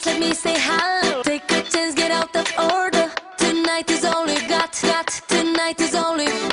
touch me, say hello. Take a chance, get out of order. Tonight is all we got, got. Tonight is all we got.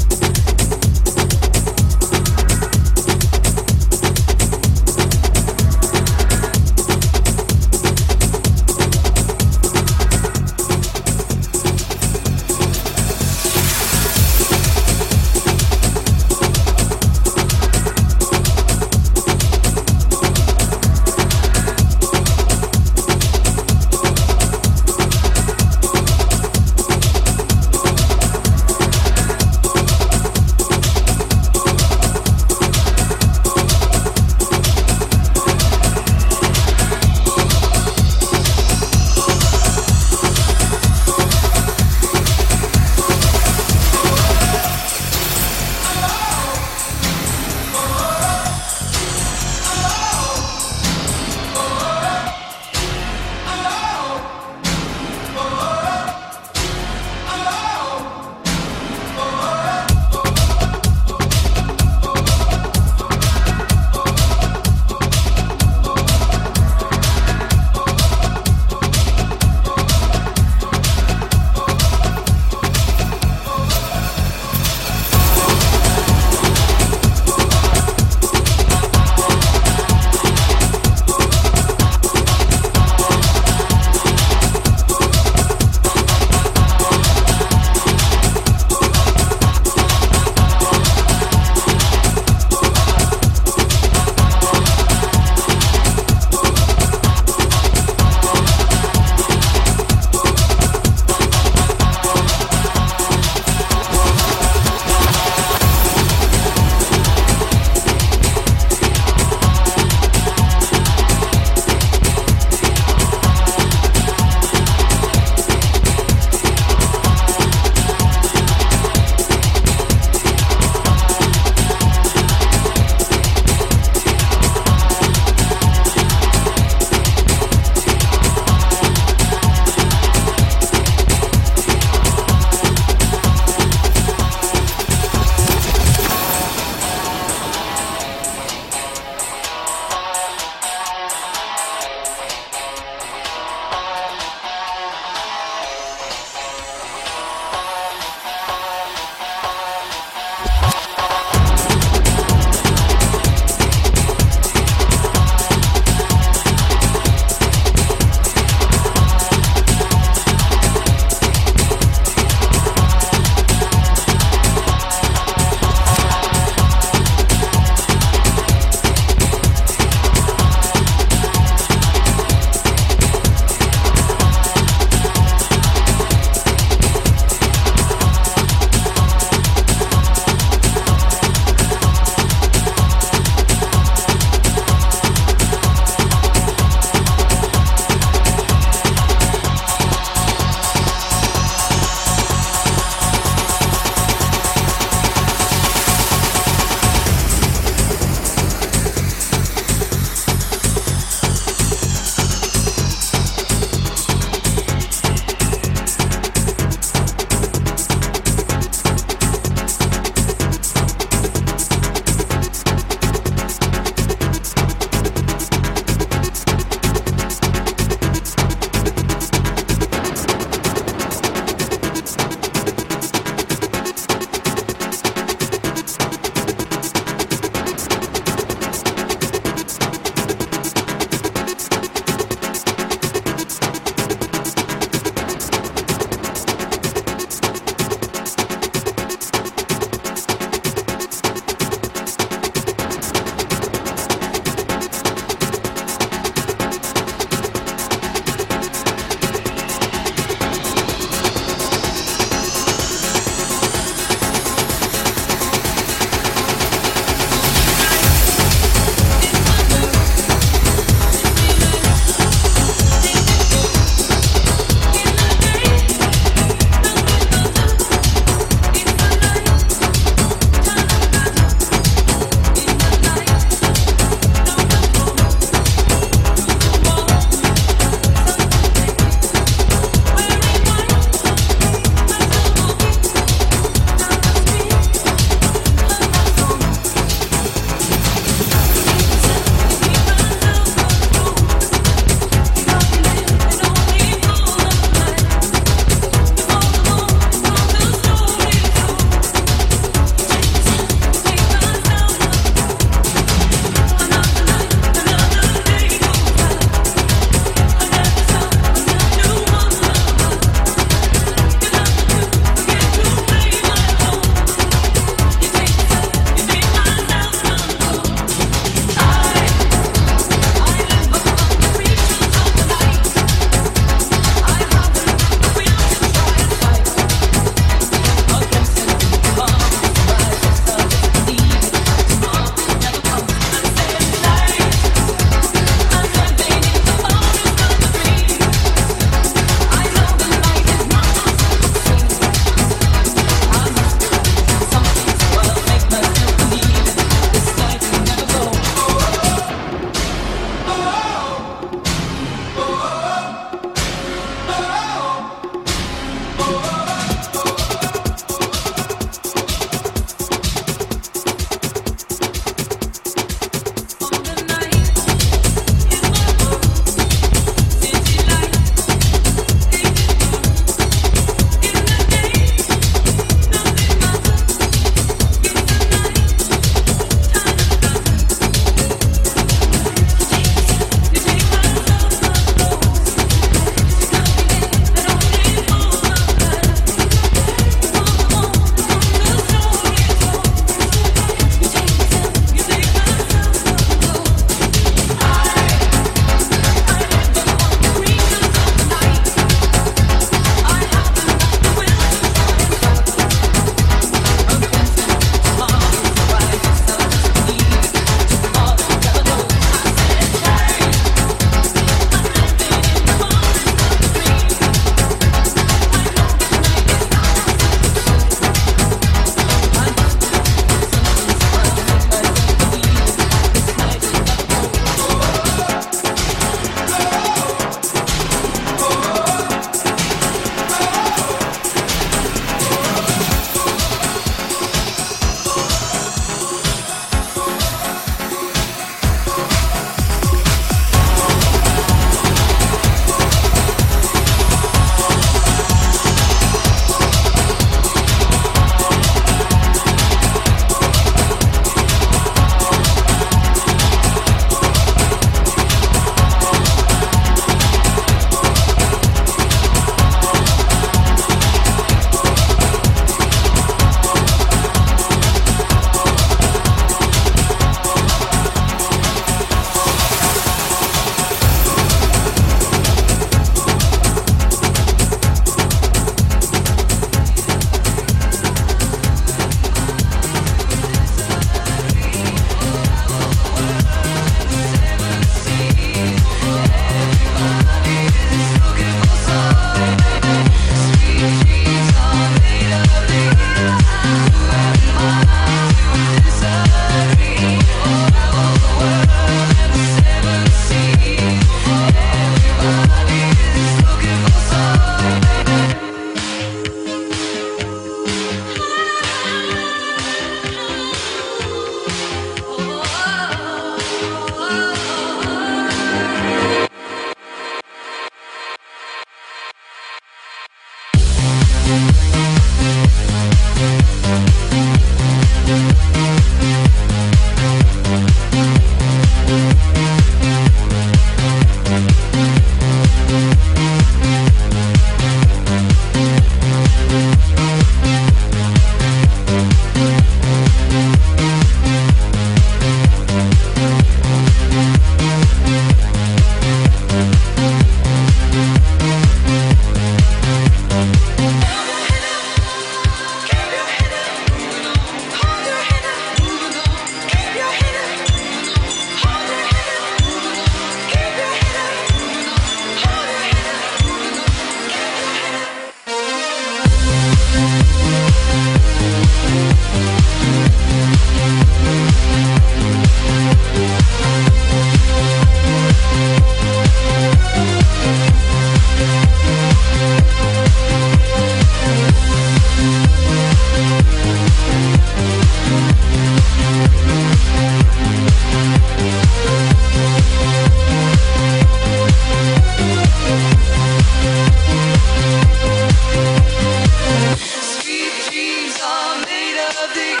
of these?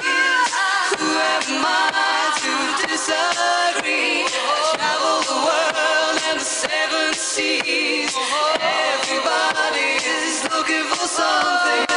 Who am I to disagree? Travel the world and the seven seas. Everybody is looking for something.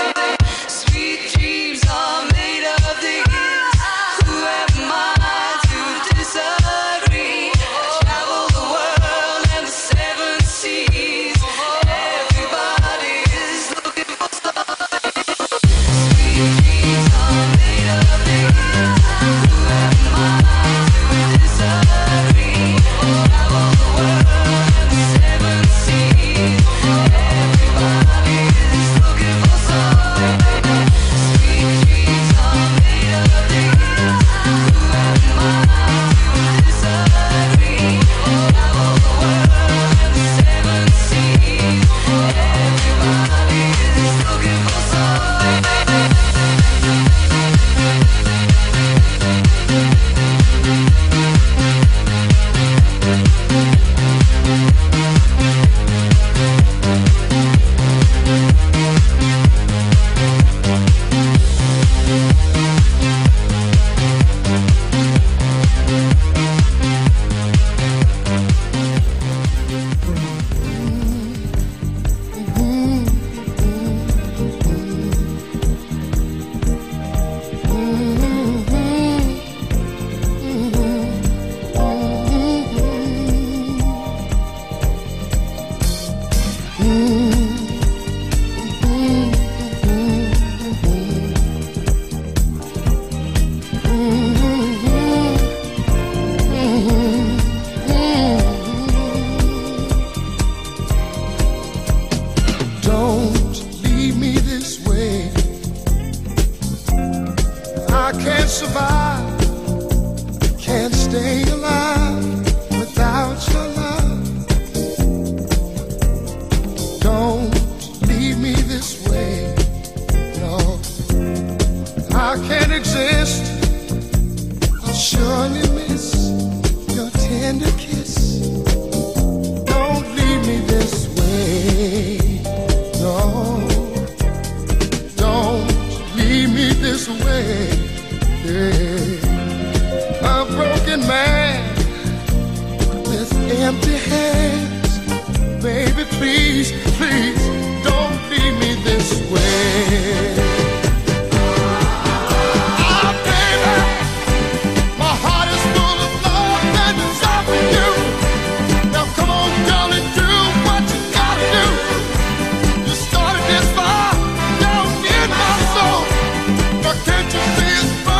Just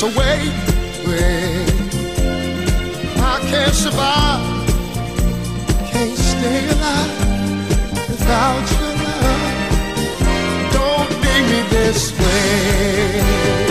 this away. I can't survive, can't stay alive without your love. Don't leave me this way.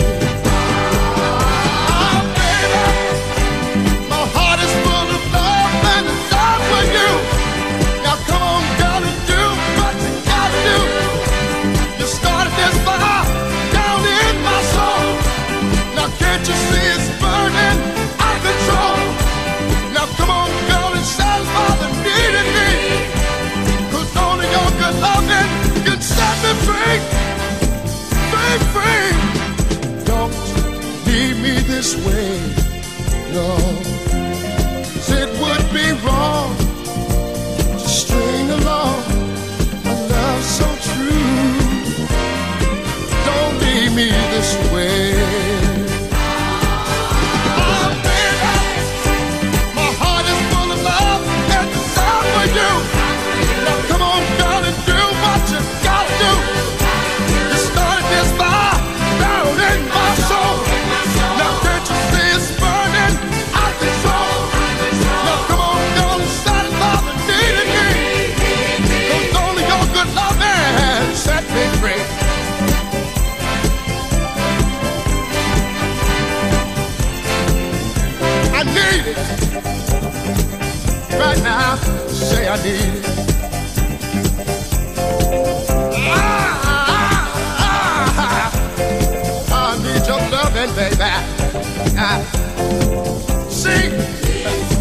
this way, no. did. Ah, ah, ah, I need your loving, baby. Ah. See?